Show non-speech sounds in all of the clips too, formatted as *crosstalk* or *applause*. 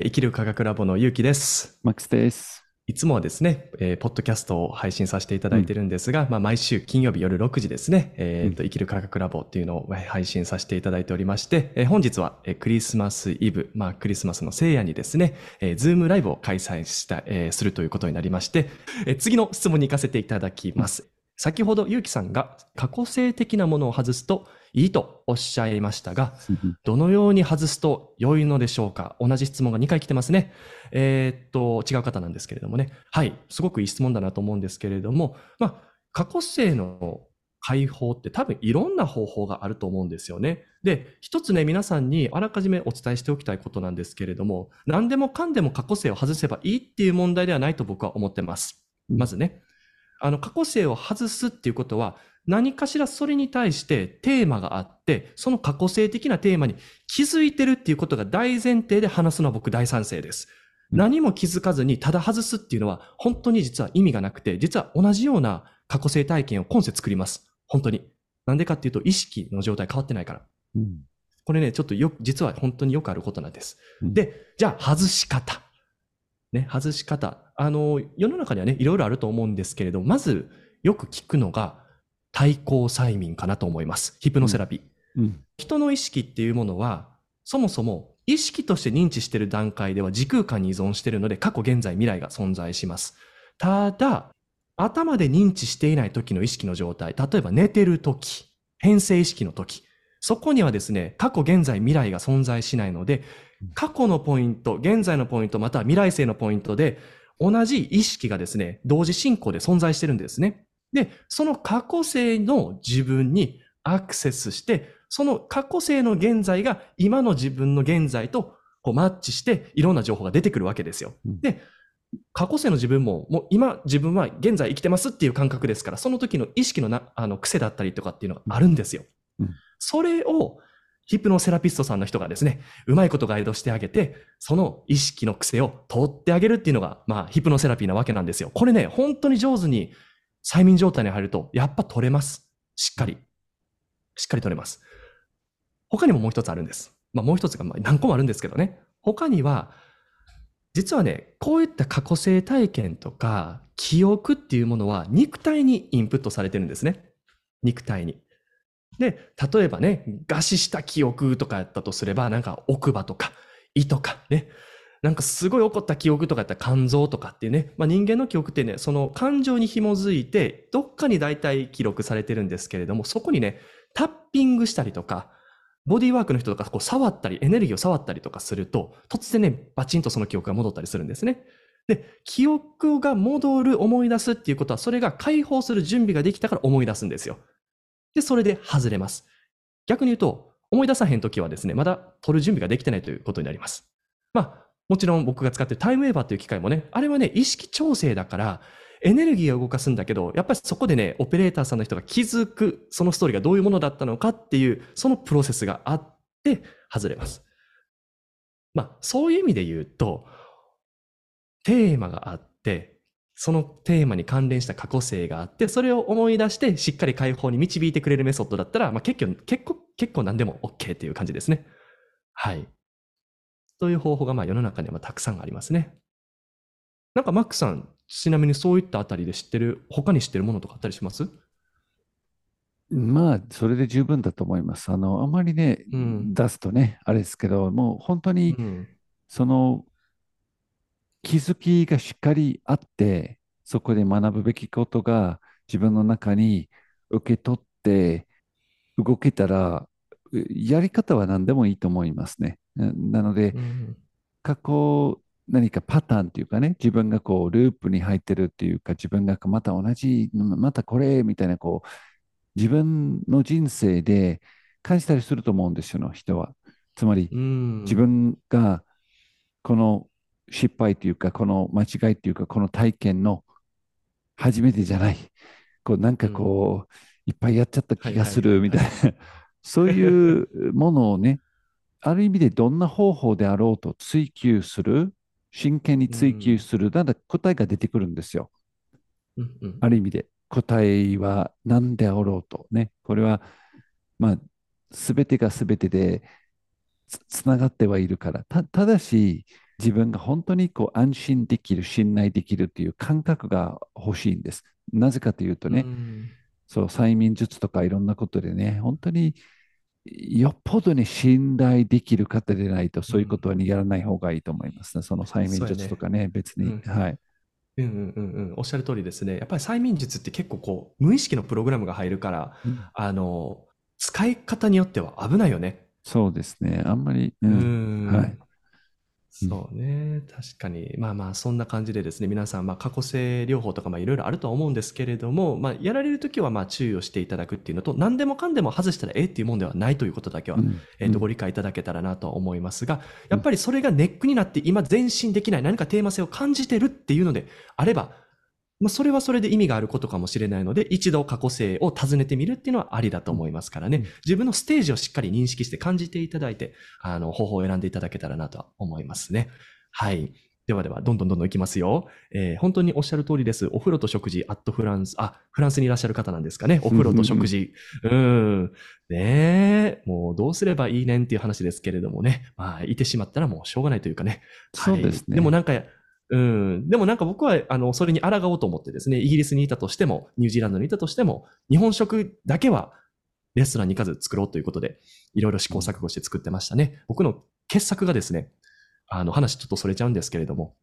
生きる科学ラボのゆうきです。マックスです。いつもはですね、えーポッドキャストを配信させていただいてるんですが、まあ、毎週金曜日夜6時ですね、えーと、生きる科学ラボっていうのをえー配信させていただいておりまして、えー本日はえークリスマスイブ、まあ、クリスマスの聖夜にですね、えー、ズームライブを開催した、えーするということになりまして、えー次の質問に行かせていただきます。先ほどゆうきさんが過去性的なものを外すといいとおっしゃいましたが、どのように外すと良いのでしょうか？同じ質問が2回来てますね。えーっと、違う方なんですけれどもね。はい。すごくいい質問だなと思うんですけれども、まあ、過去性の解放って多分いろんな方法があると思うんですよね。で、一つね、皆さんにあらかじめお伝えしておきたいことなんですけれども、何でもかんでも過去性を外せばいいっていう問題ではないと僕は思ってます。まずね。あの、過去性を外すっていうことは、何かしらそれに対してテーマがあって、その過去性的なテーマに気づいてるっていうことが大前提で話すのは僕大賛成です。うん何も気づかずにただ外すっていうのは本当に実は意味がなくて、実は同じような過去性体験を今世作ります。本当に。なんでかっていうと意識の状態変わってないから。うんこれね、ちょっとよく、実は本当によくあることなんです。うんで、じゃあ外し方。ね、外し方。あの、世の中にはね、いろいろあると思うんですけれど、まずよく聞くのが対抗催眠かなと思います。ヒプノセラピー。うん人の意識っていうものは、そもそも意識として認知している段階では時空間に依存しているので、過去、現在、未来が存在します。ただ、頭で認知していない時の意識の状態、例えば寝てる時、変性意識の時、そこにはですね、過去、現在、未来が存在しないので、過去のポイント、現在のポイント、または未来性のポイントで、同じ意識がですね、同時進行で存在してるんですね。で、その過去性の自分にアクセスして、その過去性の現在が今の自分の現在とこうマッチしていろんな情報が出てくるわけですよ。うんで、過去性の自分ももう今自分は現在生きてますっていう感覚ですから、その時の意識のなあの癖だったりとかっていうのがあるんですよ。うんそれをヒプノセラピストさんの人がですね、うまいことガイドしてあげて、その意識の癖を取ってあげるっていうのが、まあ、ヒプノセラピーなわけなんですよ。これね、本当に上手に催眠状態に入ると、やっぱ取れます。しっかり。しっかり取れます。他にももう一つあるんです。まあもう一つがまあ何個もあるんですけどね。他には、実はね、こういった過去性体験とか記憶っていうものは肉体にインプットされてるんですね。肉体に。で、例えばね、餓死した記憶とかやったとすれば、なんか奥歯とか胃とかね、なんかすごい怒った記憶とかやったら肝臓とかっていうね、まあ、人間の記憶ってね、その感情に紐づいて、どっかに大体記録されてるんですけれども、そこにね、タッピングしたりとか、ボディーワークの人とかこう触ったり、エネルギーを触ったりとかすると、突然ね、バチンとその記憶が戻ったりするんですね。で、記憶が戻る、思い出すっていうことは、それが解放する準備ができたから思い出すんですよ。で、それで外れます。逆に言うと、思い出さへんときはですね、まだ取る準備ができてないということになります。まあ、もちろん僕が使ってるタイムウェーバーという機械もね、あれはね、意識調整だから、エネルギーが動かすんだけど、やっぱりそこでね、オペレーターさんの人が気づく、そのストーリーがどういうものだったのかっていう、そのプロセスがあって、外れます。まあ、そういう意味で言うと、テーマがあって、そのテーマに関連した過去性があって、それを思い出して、しっかり解放に導いてくれるメソッドだったら、まあ、結構、結構、結構何でも OK っていう感じですね。はい。という方法がまあ世の中にはまあたくさんありますね。なんかマックさん、ちなみにそういったあたりで知ってる、他に知ってるものとかあったりします？まあ、それで十分だと思います。あの、あまりね、うん出すとね、あれですけど、もう本当にうん。その気づきがしっかりあって、そこで学ぶべきことが自分の中に受け取って動けたら、うやり方は何でもいいと思いますね。ななので、うん過去何かパターンっていうかね、自分がこうループに入ってるっていうか、自分がまた同じ、またこれみたいな、こう、自分の人生で感じたりすると思うんですよ、人は。つまり、うん。自分がこの失敗というか、この間違いというか、この体験の初めてじゃない。こう、なんかこう、いっぱいやっちゃった気がするみたいな、そういうものをね、ある意味でどんな方法であろうと追求する、真剣に追求する、だんだん答えが出てくるんですよ。うんうんある意味で答えは何であろうとね。これは、まあ、すべてがすべてでつつながってはいるから。た、ただし、自分が本当にこう安心できる、信頼できるっていう感覚が欲しいんです。なぜかというとね、うんそう、催眠術とかいろんなことでね、本当によっぽどね、信頼できる方でないと、そういうことはねやらない方がいいと思いますね。その催眠術とかね、別に。うんはい。うんうんうんうん、おっしゃる通りですね。やっぱり催眠術って結構こう、無意識のプログラムが入るから、あの、使い方によっては危ないよね。そうですね。あんまり、ううんんはいそうね。確かに。まあまあ、そんな感じでですね、皆さん、まあ、過去性療法とか、まあ、いろいろあるとは思うんですけれども、まあ、やられるときは、まあ、注意をしていただくっていうのと、何でもかんでも外したらええっていうもんではないということだけは、うんえっと、ご理解いただけたらなと思いますが、やっぱりそれがネックになって、今前進できない、何かテーマ性を感じてるっていうのであれば、まあ、それはそれで意味があることかもしれないので、一度過去性を尋ねてみるっていうのはありだと思いますからね、うん自分のステージをしっかり認識して感じていただいて、あの、方法を選んでいただけたらなとは思いますね。はい。ではでは、どんどんどんどんいきますよ。えー本当におっしゃる通りです。お風呂と食事、アットフランス、あ、フランスにいらっしゃる方なんですかね。お風呂と食事。うん。ねえ、もうどうすればいいねんっていう話ですけれどもね。まあ、いてしまったらもうしょうがないというかね。そうですね。でもなんか、うん。でもなんか僕は、あの、それに抗おうと思ってですね、イギリスにいたとしても、ニュージーランドにいたとしても、日本食だけはレストランに行かず作ろうということで、いろいろ試行錯誤して作ってましたね。僕の傑作がですね、あの、話ちょっとそれちゃうんですけれども、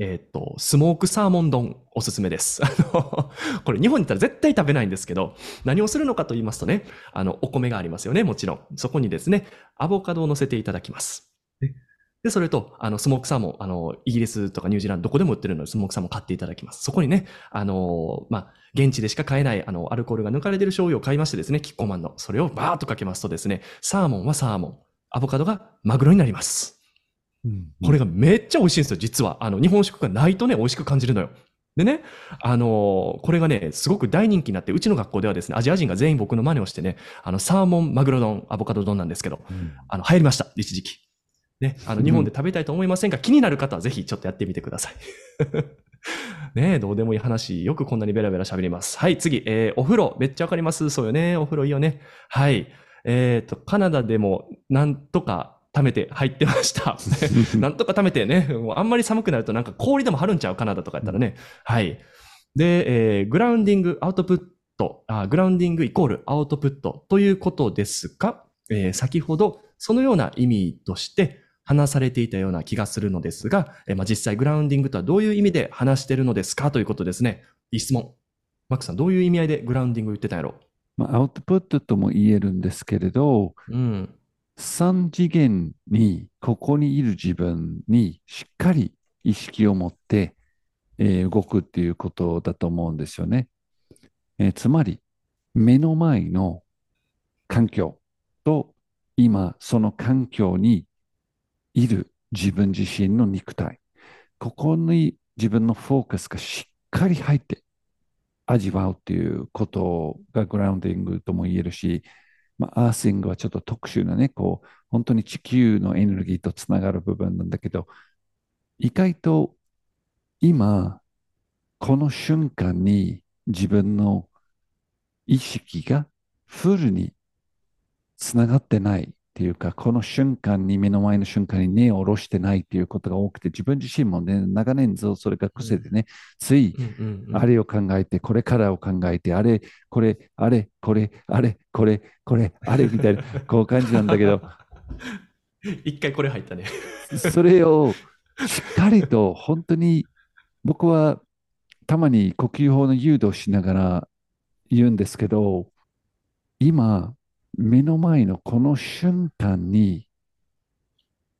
えーと、スモークサーモン丼おすすめです。あの、これ日本に行ったら絶対食べないんですけど、何をするのかと言いますとね、あの、お米がありますよね、もちろん。そこにですね、アボカドを乗せていただきます。ねで、それと、あの、スモークサーモン、あの、イギリスとかニュージーランド、どこでも売ってるので、スモークサーモン買っていただきます。そこにね、あの、まあ、現地でしか買えない、あの、アルコールが抜かれてる醤油を買いましてですね、キッコーマンの。それをバーッとかけますとですね、サーモンはサーモン、アボカドがマグロになります。うんこれがめっちゃ美味しいんですよ、実は。あの、日本食がないとね、美味しく感じるのよ。でね、あのこれがね、すごく大人気になって、うちの学校ではですね、アジア人が全員僕の真似をしてね、あの、サーモン、マグロ丼、アボカド丼なんですけど、うんあの、流行りました、一時期。ね、あの、日本で食べたいと思いませんが、気になる方はぜひちょっとやってみてください。*laughs* ねえ、どうでもいい話、よくこんなにベラベラ喋ります。はい、次、えーお風呂、めっちゃわかります？そうよね、お風呂いいよね。はい。えっ、と、カナダでも、なんとか貯めて入ってました。*laughs* なんとか貯めてね、もうあんまり寒くなるとなんか氷でも張るんちゃうカナダとかやったらね。はい。で、えーグラウンディング、アウトプット、あグラウンディングイコールアウトプットということですが、えー先ほどそのような意味として話されていたような気がするのですが、えーまあ、実際グラウンディングとはどういう意味で話しているのですかということですね。いい質問。マックさん、どういう意味合いでグラウンディング言ってたんやろ？まあ、アウトプットとも言えるんですけれど、うん。3次元に、ここにいる自分にしっかり意識を持って、えー動くっていうことだと思うんですよね。えーつまり、目の前の環境と、今、その環境にいる自分自身の肉体。ここに自分のフォーカスがしっかり入って味わうっていうことがグラウンディングとも言えるし、まあ、アーシングはちょっと特殊なね、こう、本当に地球のエネルギーとつながる部分なんだけど、意外と今、この瞬間に自分の意識がフルにつながってないっていうか、この瞬間に、目の前の瞬間に根を下ろしてないっていうことが多くて、自分自身もね、長年ずっとそれが癖でね、ついあれを考えて、これからを考えて、あれ、これ、あれ、これ、あれ、これ、これ、あれみたいな、*laughs* こう感じなんだけど、*laughs* 一回これ入ったね。*laughs* それをしっかりと本当に僕はたまに呼吸法の誘導しながら言うんですけど、今、目の前のこの瞬間に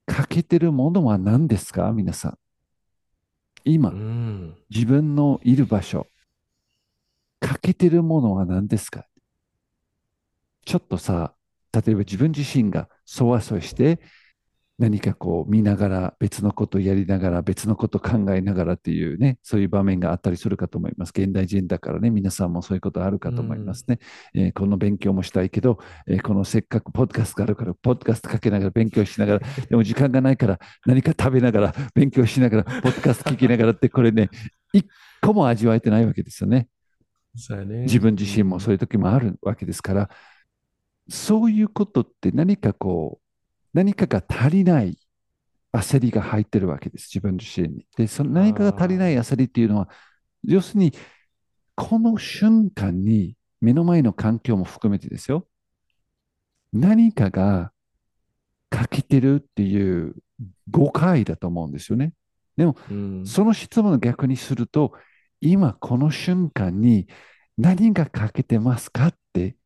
欠けてるものは何ですか？皆さん。今う、ん。自分のいる場所、欠けてるものは何ですか？ちょっとさ、例えば自分自身がそわそわして、何かこう見ながら、別のことやりながら、別のこと考えながらっていうね、そういう場面があったりするかと思います。現代人だからね、皆さんもそういうことあるかと思いますね。えーこの勉強もしたいけど、えーこのせっかくポッドキャストがあるから、ポッドキャストかけながら勉強しながら、*laughs* でも時間がないから、何か食べながら、勉強しながら、ポッドキャスト聞きながらって、これね、一個も味わえてないわけですよね。そうやね。自分自身もそういう時もあるわけですから、そういうことって何かこう、何かが足りない、焦りが入ってるわけです、自分自身に。で、その何かが足りない焦りっていうのは、要するに、この瞬間に、目の前の環境も含めてですよ、何かが欠けてるっていう誤解だと思うんですよね。でも、うんその質問を逆にすると、今この瞬間に何が欠けてますかって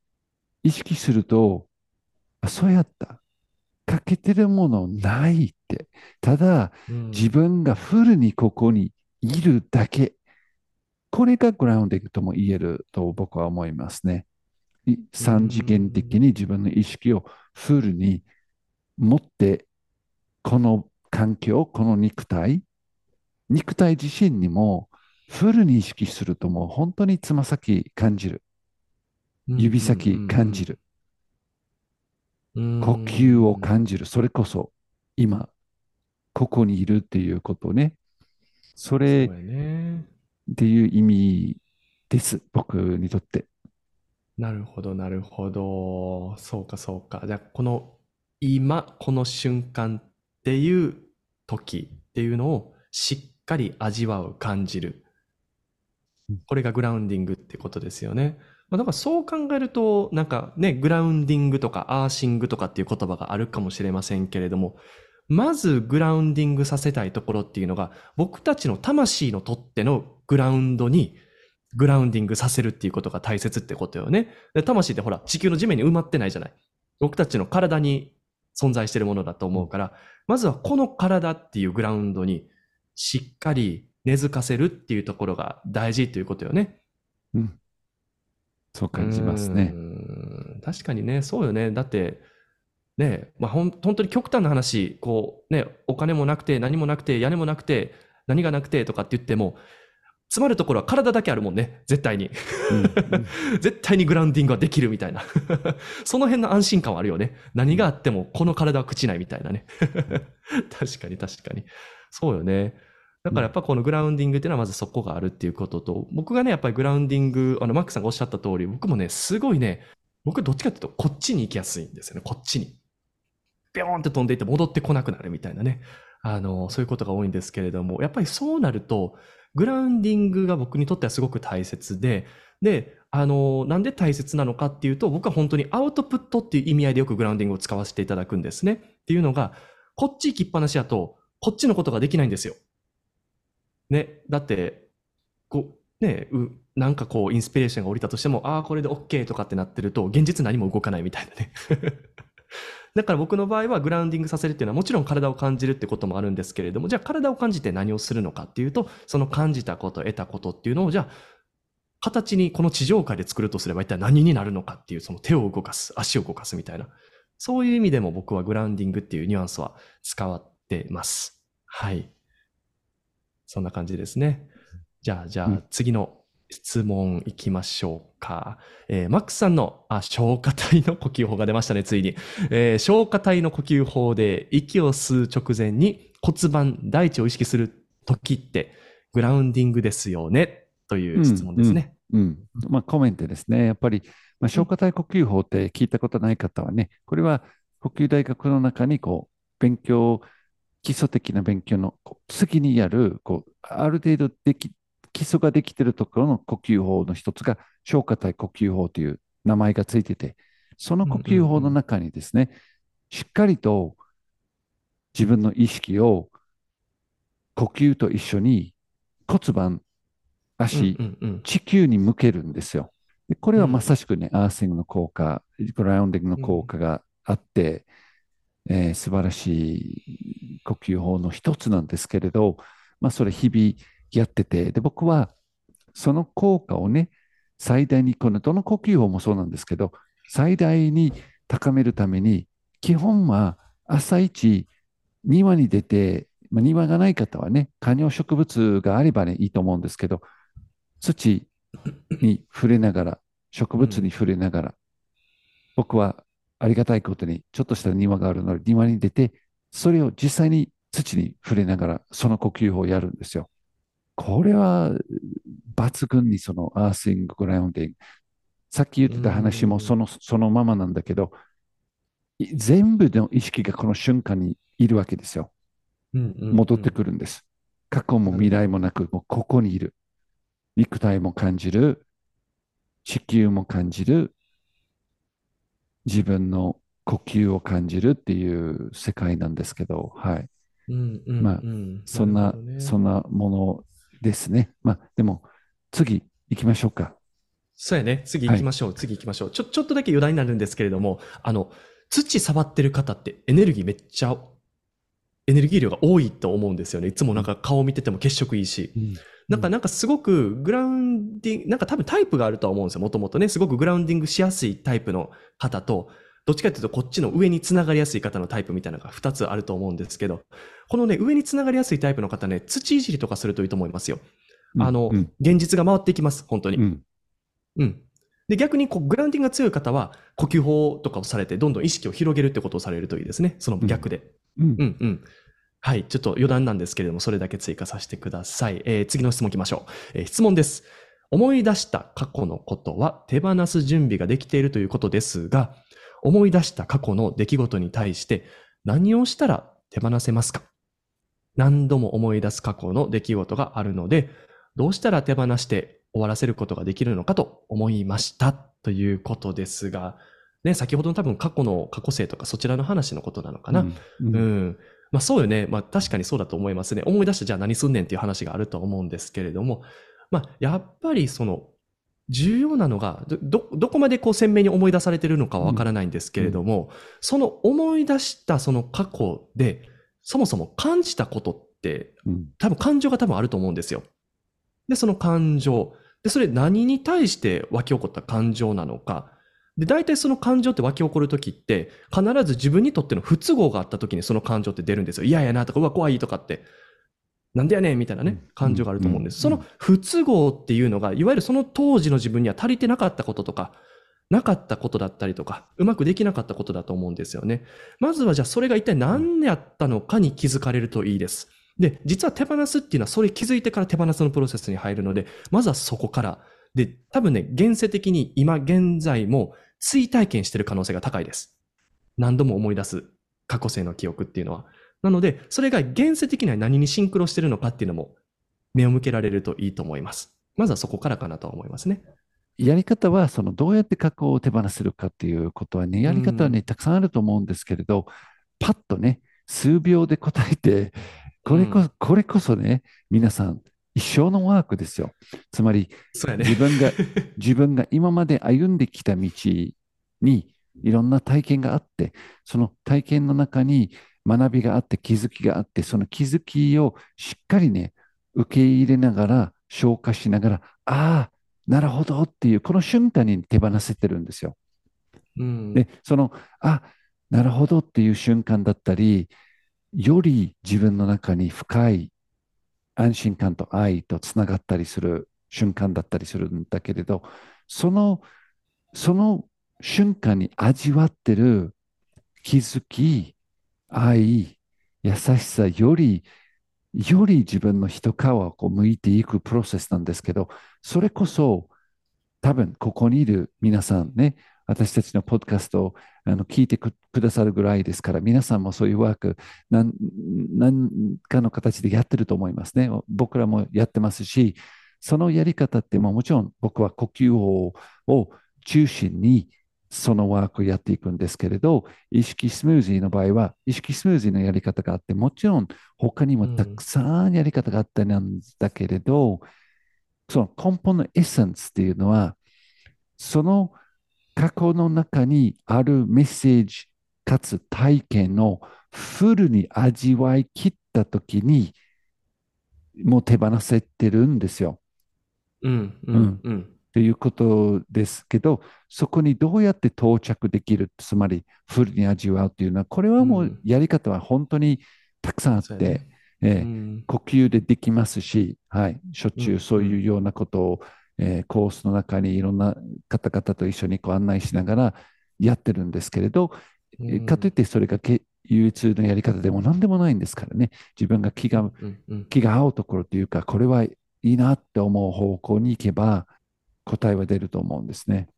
意識すると、あ、そうやった。欠けてるものないって。ただ、うん自分がフルにここにいるだけ。これがグラウンディングとも言えると僕は思いますね。い三次元的に自分の意識をフルに持って、この環境、この肉体、肉体自身にもフルに意識するともう本当につま先感じる。指先感じる。うん呼吸を感じる。それこそ今、ここにいるっていうことね。それ。っていう意味です。僕にとって。なるほど、なるほど。そうか、そうか。じゃあ、この今、この瞬間っていう時っていうのをしっかり味わう、感じるうん。これがグラウンディングってことですよね。まあ、だからそう考えると、なんかね、グラウンディングとかアーシングとかっていう言葉があるかもしれませんけれども、まずグラウンディングさせたいところっていうのが、僕たちの魂のとってのグラウンドにグラウンディングさせるっていうことが大切ってことよね。で魂ってほら、地球の地面に埋まってないじゃない。僕たちの体に存在してるものだと思うから、まずはこの体っていうグラウンドにしっかり根付かせるっていうところが大事ということよね。うん。そう感じますねう。ん確かにね、そうよね。だって、ね、まあ、ほん本当に極端な話、こう、ね、お金もなくて、何もなくて、屋根もなくて、何がなくてとかって言っても、詰まるところは体だけあるもんね、絶対に。うんうん *laughs* 絶対にグラウンディングはできるみたいな。*laughs* その辺の安心感はあるよね。何があっても、この体は朽ちないみたいなね。*laughs* 確かに確かに。そうよね。だからやっぱこのグラウンディングっていうのはまずそこがあるっていうことと、僕がね、やっぱりグラウンディング、あの、マックさんがおっしゃった通り、僕もね、すごいね、僕どっちかっていうと、こっちに行きやすいんですよね、こっちに。ビョーンって飛んでいって戻ってこなくなるみたいなね。あの、そういうことが多いんですけれども、やっぱりそうなると、グラウンディングが僕にとってはすごく大切で、で、あの、なんで大切なのかっていうと、僕は本当にアウトプットっていう意味合いでよくグラウンディングを使わせていただくんですね。っていうのが、こっち行きっぱなしだと、こっちのことができないんですよ。ね、だって、こう、ね、う、なんかこう、インスピレーションが降りたとしても、ああ、これで OK とかってなってると、現実何も動かないみたいなね。*laughs* だから僕の場合はグラウンディングさせるっていうのはもちろん体を感じるってこともあるんですけれども、じゃあ体を感じて何をするのかっていうと、その感じたこと、得たことっていうのを、じゃあ、形にこの地上界で作るとすれば一体何になるのかっていう、その手を動かす、足を動かすみたいな。そういう意味でも僕はグラウンディングっていうニュアンスは使わってます。はい。そんな感じですね。じゃあ、じゃあうん次の質問いきましょうか。えーマックスさんの、あ、消化体の呼吸法が出ましたね、ついに。えー消化体の呼吸法で息を吸う直前に骨盤、大地を意識する時ってグラウンディングですよねという質問ですね。うん。まあ、コメントですね。やっぱり、まあ、消化体呼吸法って聞いたことない方はね、これは呼吸大学の中に、こう、勉強、基礎的な勉強の次にやる、こう、ある程度でき、基礎ができているところの呼吸法の一つが、消化体呼吸法という名前がついてて、その呼吸法の中にですね、しっかりと自分の意識を呼吸と一緒に骨盤、足、うんうんうん地球に向けるんですよ。でこれはまさしくね、アーシングの効果、グラウンディングの効果があって、えー素晴らしい呼吸法の一つなんですけれど、まあ、それ日々やってて、で、僕はその効果をね、最大に、このどの呼吸法もそうなんですけど、最大に高めるために、基本は朝一、庭に出て、まあ、庭がない方はね、観葉植物があればね、いいと思うんですけど、土に触れながら、植物に触れながら、僕はありがたいことに、ちょっとした庭があるので、庭に出て、それを実際に土に触れながら、その呼吸法をやるんですよ。これは抜群にそのアーシング、グラウンディング。さっき言ってた話もそのそのままなんだけど、い全部の意識がこの瞬間にいるわけですよ。戻ってくるんです。過去も未来もなく、もうここにいる。肉体も感じる。地球も感じる。自分の呼吸を感じるっていう世界なんですけど、はい。うんうんまあうんそんな、ねそんなものですね。まあ、でも、次行きましょうか。そうやね。次行きましょう。次行きましょう。ちょ、ちょっとだけ余談になるんですけれども、あの、土触ってる方ってエネルギーめっちゃ、エネルギー量が多いと思うんですよね。いつもなんか顔見てても血色いいし。なんか、なんかすごくグラウンディング、なんか多分タイプがあるとは思うんですよ。もともとね。すごくグラウンディングしやすいタイプの方と、どっちかというとこっちの上につながりやすい方のタイプみたいなのが2つあると思うんですけど、このね、上につながりやすいタイプの方ね、土いじりとかするといいと思いますよ。あの、うん現実が回っていきます。本当に。うんうん。で、逆にこうグラウンディングが強い方は、呼吸法とかをされて、どんどん意識を広げるってことをされるといいですね。その逆で。うんうんうん。はい。ちょっと余談なんですけれども、それだけ追加させてください。えー次の質問いきましょう。えー質問です。思い出した過去のことは手放す準備ができているということですが、思い出した過去の出来事に対して何をしたら手放せますか？何度も思い出す過去の出来事があるので、どうしたら手放して終わらせることができるのかと思いました。ということですが、ね、先ほどの多分過去の過去性とかそちらの話のことなのかな。うんうん。まあそうよね。まあ確かにそうだと思いますね。思い出してじゃあ何すんねんっていう話があると思うんですけれども、まあやっぱりその、重要なのが、ど、どどこまでこう鮮明に思い出されてるのかはわからないんですけれども、その思い出したその過去で、そもそも感じたことって、うん多分感情が多分あると思うんですよ。で、その感情。で、それ何に対して湧き起こった感情なのか。で、大体その感情って湧き起こるときって、必ず自分にとっての不都合があったときにその感情って出るんですよ。嫌やなとか、うわ、怖いとかって。なんでやねんみたいなねうん、感情があると思うんです。うんその不都合っていうのが、いわゆるその当時の自分には足りてなかったこととか、なかったことだったりとか、うまくできなかったことだと思うんですよね。まずはじゃあそれが一体何やったのかに気づかれるといいです。で、実は手放すっていうのはそれ気づいてから手放すのプロセスに入るので、まずはそこから。で、多分ね、現世的に今現在も追体験してる可能性が高いです。何度も思い出す過去性の記憶っていうのは。なので、それが現世的には何にシンクロしてるのかっていうのも目を向けられるといいと思います。まずはそこからかなとは思いますね。やり方は、そのどうやって過去を手放せるかっていうことはね、やり方はね、うんたくさんあると思うんですけれど、パッとね、数秒で答えて、これこそ、これこそね、皆さん、一生のワークですよ。つまり、ね。自分が、*laughs* 自分が今まで歩んできた道にいろんな体験があって、その体験の中に学びがあって、気づきがあって、その気づきをしっかりね、受け入れながら、消化しながら、ああ、なるほどっていう、この瞬間に手放せてるんですよ。うん。で、その、あ、なるほどっていう瞬間だったり、より自分の中に深い安心感と愛とつながったりする瞬間だったりするんだけれど、その、その瞬間に味わってる気づき、愛、優しさより、より自分の一皮をこう向いていくプロセスなんですけど、それこそ多分ここにいる皆さんね、私たちのポッドキャストをあの聞いてくださるぐらいですから、皆さんもそういうワーク何、何かの形でやってると思いますね。僕らもやってますし、そのやり方ってももちろん僕は呼吸法を中心にそのワークをやっていくんですけれど、意識スムージーの場合は、意識スムージーのやり方があって、もちろん他にもたくさんやり方があったんだけれど、その根本のエッセンスっていうのは、その過去の中にあるメッセージかつ体験をフルに味わい切ったときに、もう手放せてるんですよ。うん。うん。うん。ということですけど、そこにどうやって到着できる、つまりフルに味わうというのは、これはもうやり方は本当にたくさんあって、そうやねえーうん呼吸でできますし、はい、しょっちゅうんうそういうようなことを、えーコースの中にいろんな方々と一緒にこう案内しながらやってるんですけれど、えーかといってそれがけ唯一のやり方でも何でもないんですからね、自分が気がうんうん気が合うところというか、これはいいなって思う方向に行けば、答えは出ると思うんですね。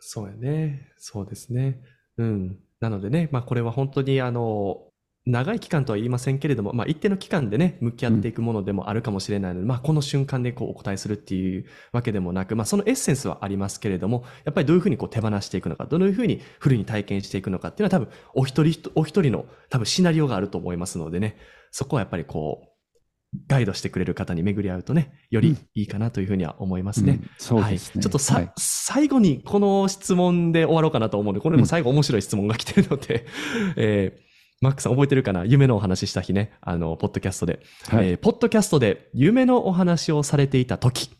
そうやね。そうですね。うん。なのでね、まあこれは本当にあの、長い期間とは言いませんけれども、まあ、一定の期間でね、向き合っていくものでもあるかもしれないので、まあ、この瞬間でこうお答えするっていうわけでもなく、まあ、そのエッセンスはありますけれども、やっぱりどういうふうにこう手放していくのか、どういうふうにフルに体験していくのかっていうのは多分、お一人お一人の多分シナリオがあると思いますのでね、そこはやっぱりこう、ガイドしてくれる方に巡り合うとね、よりいいかなというふうには思いますね。うんそうですね。はい、ちょっとさ、はい最後にこの質問で終わろうかなと思うので、これも最後面白い質問が来てるので、えーマックさん覚えてるかな？夢のお話しした日ね、あの、ポッドキャストで。はい。えーポッドキャストで夢のお話をされていた時、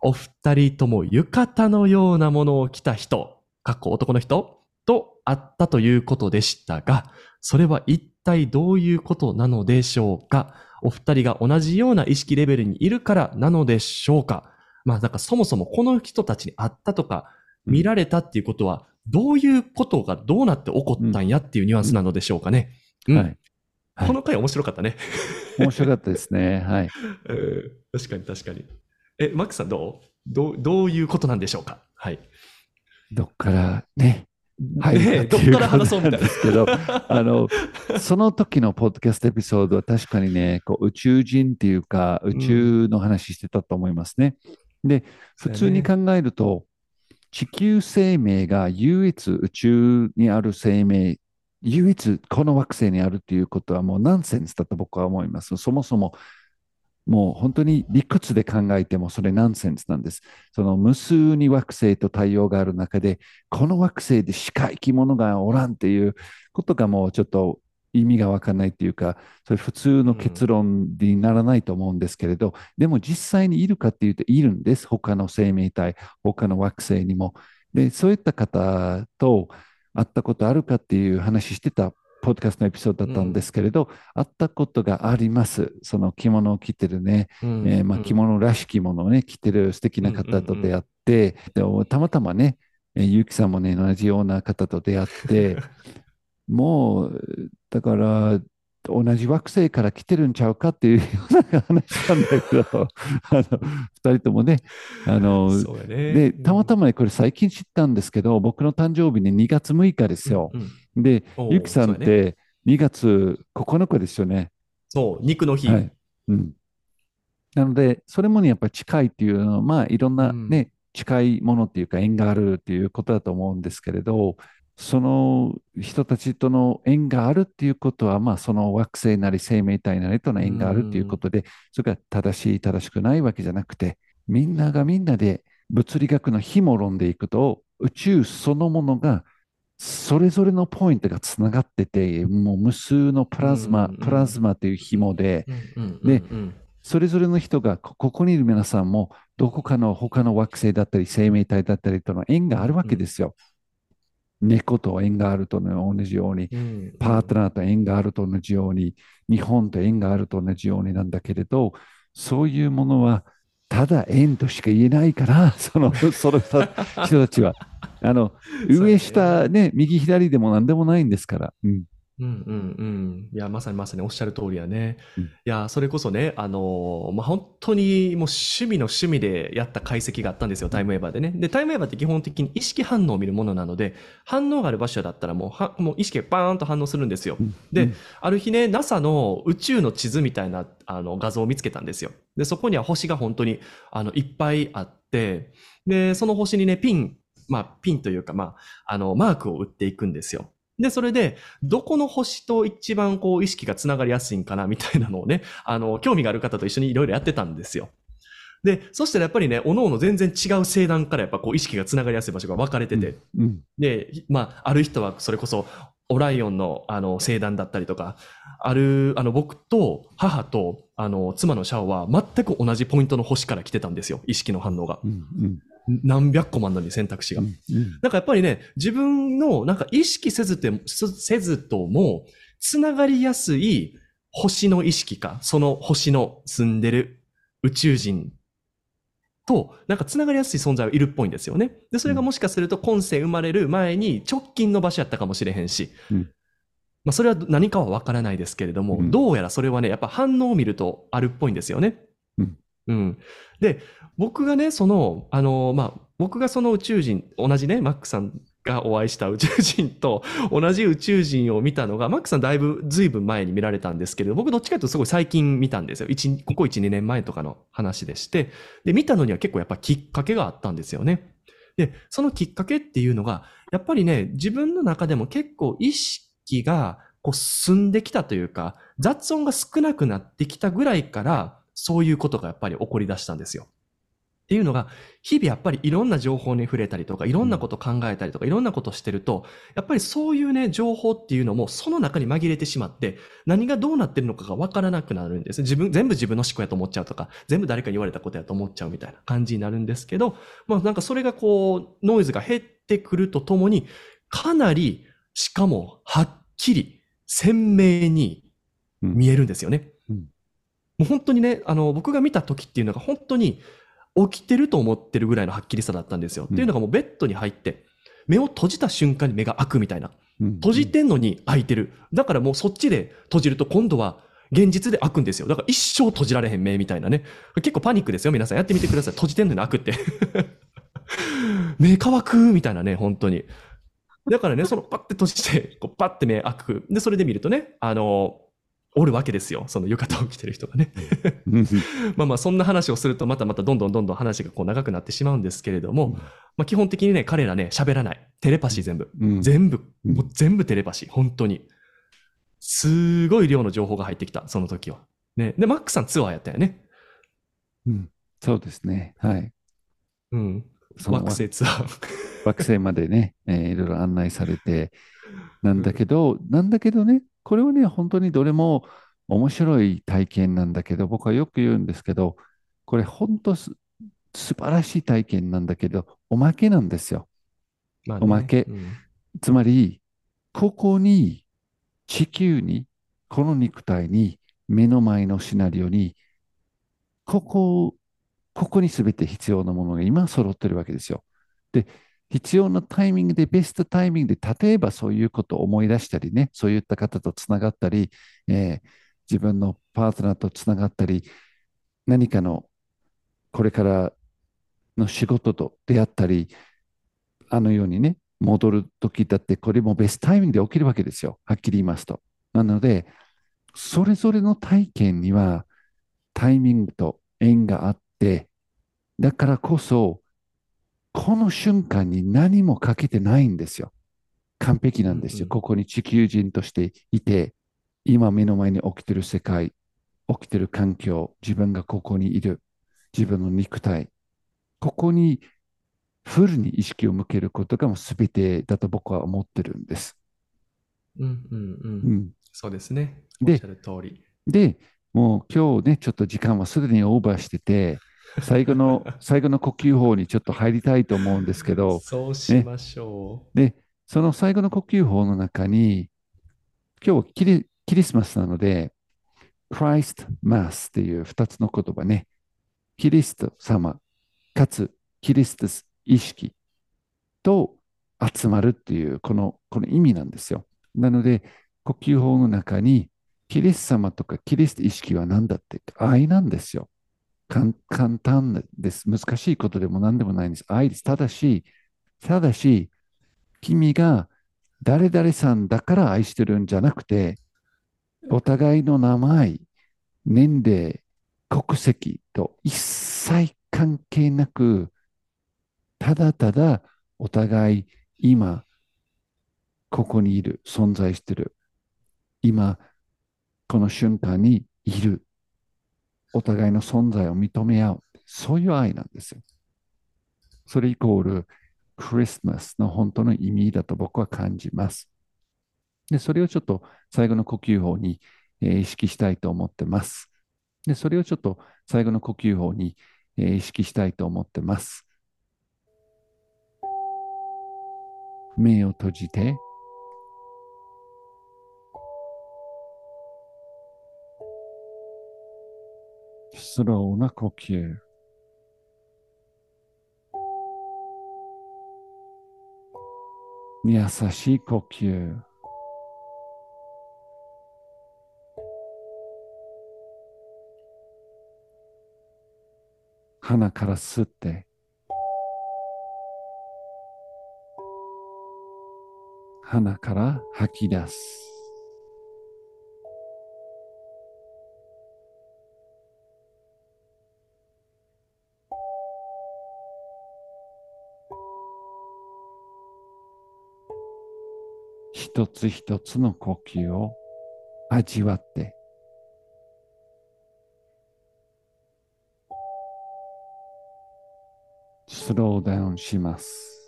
お二人とも浴衣のようなものを着た人、かっこ男の人？と会ったということでしたが、それは一体どういうことなのでしょうか？お二人が同じような意識レベルにいるからなのでしょうか？まあ、だからそもそもこの人たちに会ったとか、うん。見られたっていうことは、どういうことがどうなって起こったんやっていうニュアンスなのでしょうかね。うんはい。はいこの回面白かったね。面白かったですね。はい。うん確かに確かに。え、マックさんどう？どうどういうことなんでしょうか？はい。どっからね、入ねえるかっていうどっから話そうみたいですけど、*laughs* あの、その時のポッドキャストエピソードは確かにね、こう宇宙人っていうか、宇宙の話してたと思いますね。で、普通に考えると、地球生命が唯一宇宙にある生命、唯一この惑星にあるっていうことはもうナンセンスだと僕は思います。そもそももう本当に理屈で考えてもそれナンセンスなんです。その無数に惑星と太陽がある中で、この惑星でしか生き物がおらんっていうことがもうちょっと意味がわかんないっていうか、それ普通の結論にならないと思うんですけれど、でも実際にいるかっていうといるんです。他の生命体、他の惑星にも。で、そういった方と会ったことあるかっていう話してたポッドキャストのエピソードだったんですけれど、会ったことがあります。その着物を着てるね、うんえーまあ、うん着物らしきものをね、着てる素敵な方と出会って、でたまたまね、えーゆうきさんもね、同じような方と出会って、*laughs* もう、だから、同じ惑星から来てるんちゃうかっていうような *laughs* 話なんだけど、あの、二人ともね、あの、ね。で、たまたまね、これ最近知ったんですけど、僕の誕生日ね、2月6日ですよ。うんうんで、ゆうきさんって2月9日ですよね。そう、肉の日。はい。うん。なので、それもね、やっぱり近いっていうのは、まあ、いろんなね、近いものっていうか、縁があるっていうことだと思うんですけれど、その人たちとの縁があるっていうことは、まあ、その惑星なり生命体なりとの縁があるっていうことで、それが正しい、正しくないわけじゃなくて、みんながみんなで物理学の紐論でいくと、宇宙そのものがそれぞれのポイントがつながってて、もう無数のプラズマ、プラズマという紐で、でそれぞれの人が、こここにいる皆さんも、どこかの他の惑星だったり、生命体だったりとの縁があるわけですよ。猫と縁があるとの同じように、うんパートナーと縁があると同じように、日本と縁があると同じようになんだけれど、そういうものは、ただ縁としか言えないから、*laughs* その、その *laughs* 人たちは。あの、上、下、ね、右、左でも何でもないんですから。うん。うんうんうん。いや、まさにまさにおっしゃる通りやね。うんいや、それこそね、あのーまあ、本当にもう趣味の趣味でやった解析があったんですよ、タイムウェーバーでね。で、タイムウェーバーって基本的に意識反応を見るものなので、反応がある場所だったらもうは、もう意識がバーンと反応するんですよ。で、うんある日ね、NASA の宇宙の地図みたいなあの画像を見つけたんですよ。で、そこには星が本当にあのいっぱいあって、で、その星にね、ピン、まあ、ピンというか、まあ、あの、マークを打っていくんですよ。で、それで、どこの星と一番こう意識がつながりやすいんかなみたいなのをね、*laughs* あの、興味がある方と一緒にいろいろやってたんですよ。で、そしたらやっぱりね、各々全然違う星団からやっぱこう意識がつながりやすい場所が分かれてて、うん。で、まあ、ある人はそれこそ、オライオンの、あの、星団だったりとか、ある、あの、僕と母と、あの、妻のシャオは全く同じポイントの星から来てたんですよ。意識の反応が。うん。うん。何百個もあんのに選択肢が。うん。なんかやっぱりね、自分の、なんか意識せずて、せせずとも、つながりやすい星の意識か、その星の住んでる宇宙人と、なんかつながりやすい存在はいるっぽいんですよね。で、それがもしかすると今世生まれる前に直近の場所やったかもしれへんし、うんまあそれは何かはわからないですけれども、うんどうやらそれはね、やっぱ反応を見るとあるっぽいんですよね。うん。うん。で、僕がね、その、あの、まあ、僕がその宇宙人、同じね、マックさんがお会いした宇宙人と *laughs* 同じ宇宙人を見たのが、マックさんだいぶ随分前に見られたんですけれど、僕どっちかというとすごい最近見たんですよ。一ここ1、2年前とかの話でして、で、見たのには結構やっぱきっかけがあったんですよね。で、そのきっかけっていうのが、やっぱりね、自分の中でも結構意識がこう進んできたというか、雑音が少なくなってきたぐらいから、そういうことがやっぱり起こり出したんですよ。っていうのが、日々やっぱりいろんな情報に触れたりとか、いろんなこと考えたりとか、いろんなことしてると、やっぱりそういうね、情報っていうのもその中に紛れてしまって、何がどうなってるのかがわからなくなるんです。自分、全部自分の思考やと思っちゃうとか、全部誰かに言われたことやと思っちゃうみたいな感じになるんですけど、まあなんかそれがこう、ノイズが減ってくるとともに、かなり、しかもはっきり、鮮明に見えるんですよね。うんうん、もう本当にね、あの、僕が見た時っていうのが本当に、起きてると思ってるぐらいのはっきりさだったんですよ。うん、っていうのがもうベッドに入って、目を閉じた瞬間に目が開くみたいな。閉じてんのに開いてる。だからもうそっちで閉じると今度は現実で開くんですよ。だから一生閉じられへん目みたいなね。結構パニックですよ。皆さんやってみてください。閉じてんのに開くって。*laughs* 目乾くみたいなね、本当に。だからね、そのパッて閉じて、こうパッて目開く。で、それで見るとね、あの、おるわけですよ。その浴衣を着てる人がね。*laughs* まあまあ、そんな話をすると、またまたどんどんどんどん話がこう長くなってしまうんですけれども、まあ基本的にね、彼らね、喋らない。テレパシー全部。うん、全部、もう全部テレパシー。本当に。すごい量の情報が入ってきた、その時は。ね。で、マックさんツアーやったよね。うん。そうですね。はい。うん。惑星ツアー。惑星までね、えー、いろいろ案内されて、なんだけど、*laughs* なんだけどね、これはね、本当にどれも面白い体験なんだけど、僕はよく言うんですけど、これ本当す素晴らしい体験なんだけど、おまけなんですよ。まあね、おまけ、うん。つまり、ここに、地球に、この肉体に、目の前のシナリオに、ここ、ここに全て必要なものが今揃ってるわけですよ。で、必要なタイミングで、ベストタイミングで、例えばそういうことを思い出したりね、そういった方とつながったり、えー、自分のパートナーとつながったり、何かのこれからの仕事と出会ったり、あのようにね、戻る時だって、これもベストタイミングで起きるわけですよ。はっきり言いますと。なので、それぞれの体験にはタイミングと縁があって、だからこそこの瞬間に何もかけてないんですよ。完璧なんですよ。ここに地球人としていて、今目の前に起きてる世界、起きてる環境、自分がここにいる、自分の肉体、ここにフルに意識を向けることがもう全てだと僕は思ってるんです。うんうんうん。うん、そうですね。で、で、もう今日ね、ちょっと時間はすでにオーバーしてて、最後の、最後の呼吸法にちょっと入りたいと思うんですけど、*laughs* そうしましょう。ね、で、その最後の呼吸法の中に、今日キリキリスマスなので、Christ Mass っていう2つの言葉ね、キリスト様、かつキリスト意識と集まるっていうこのこの意味なんですよ。なので、呼吸法の中に、キリスト様とかキリスト意識は何だって愛なんですよ。簡単です。難しいことでも何でもないんです。愛です。ただし、ただし、君が誰々さんだから愛してるんじゃなくて、お互いの名前、年齢、国籍と一切関係なく、ただただお互い今、ここにいる、存在してる。今、この瞬間にいる。お互いの存在を認め合う。そういう愛なんですよ。それイコールクリスマスの本当の意味だと僕は感じます。で、それをちょっと最後の呼吸法に、えー、意識したいと思ってます。で、それをちょっと最後の呼吸法に、えー、意識したいと思ってます。目を閉じて、スローな呼吸。優しい呼吸。鼻から吸って鼻から吐き出す。一つ一つの呼吸を味わってスローダウンします。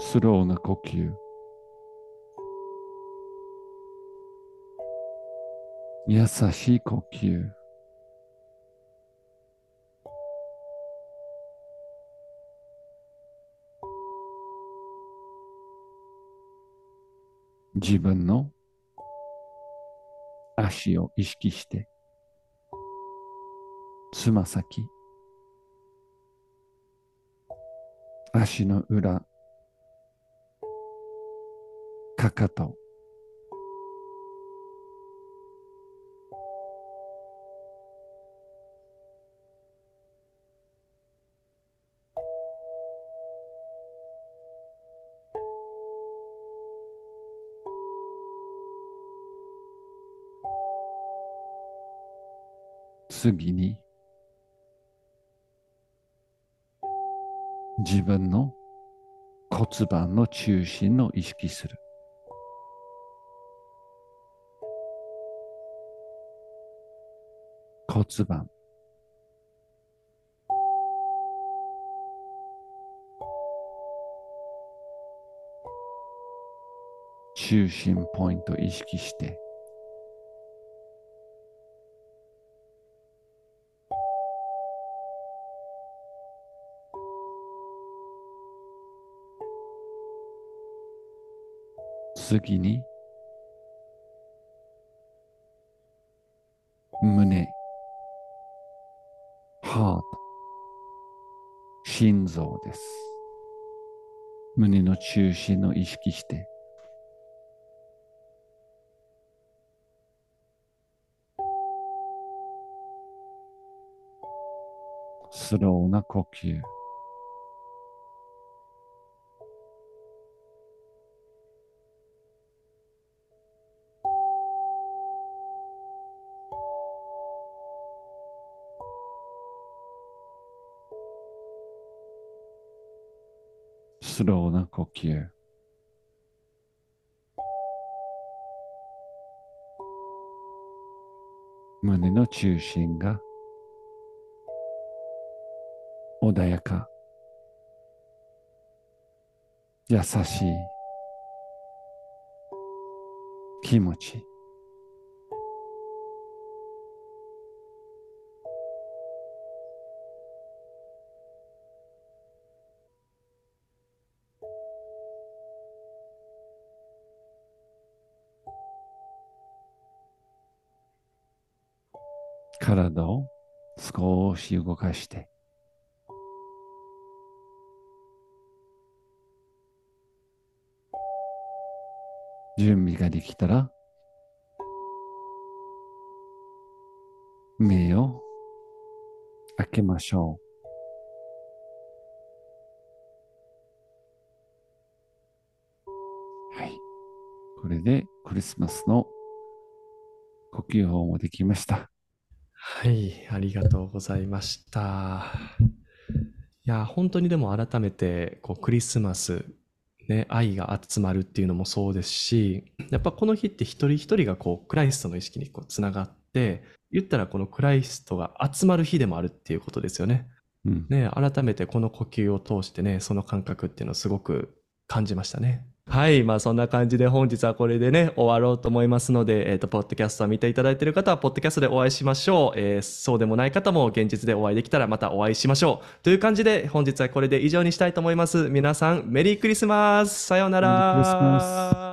スローな呼吸。優しい呼吸。自分の足を意識して、つま先、足の裏、かかと、次に自分の骨盤の中心を意識する。骨盤。中心ポイントを意識して次に胸、ハート、心臓です。胸の中心を意識してスローな呼吸。な呼吸。胸の中心が穏やか、優しい、気持ち体を少し動かして準備ができたら目を開けましょう。はい。これでクリスマスの呼吸法もできました。はい、ありがとうございました。いや、本当にでも改めて、こう、クリスマス、ね、愛が集まるっていうのもそうですし、やっぱこの日って一人一人がこう、クライストの意識にこう、つながって、言ったらこのクライストが集まる日でもあるっていうことですよね。うん。ね、改めてこの呼吸を通してね、その感覚っていうのをすごく感じましたね。はい。まあそんな感じで本日はこれでね、終わろうと思いますので、えっ、と、ポッドキャストを見ていただいている方は、ポッドキャストでお会いしましょう。えーそうでもない方も現実でお会いできたらまたお会いしましょう。という感じで、本日はこれで以上にしたいと思います。皆さん、メリークリスマスさようならメリークリスマス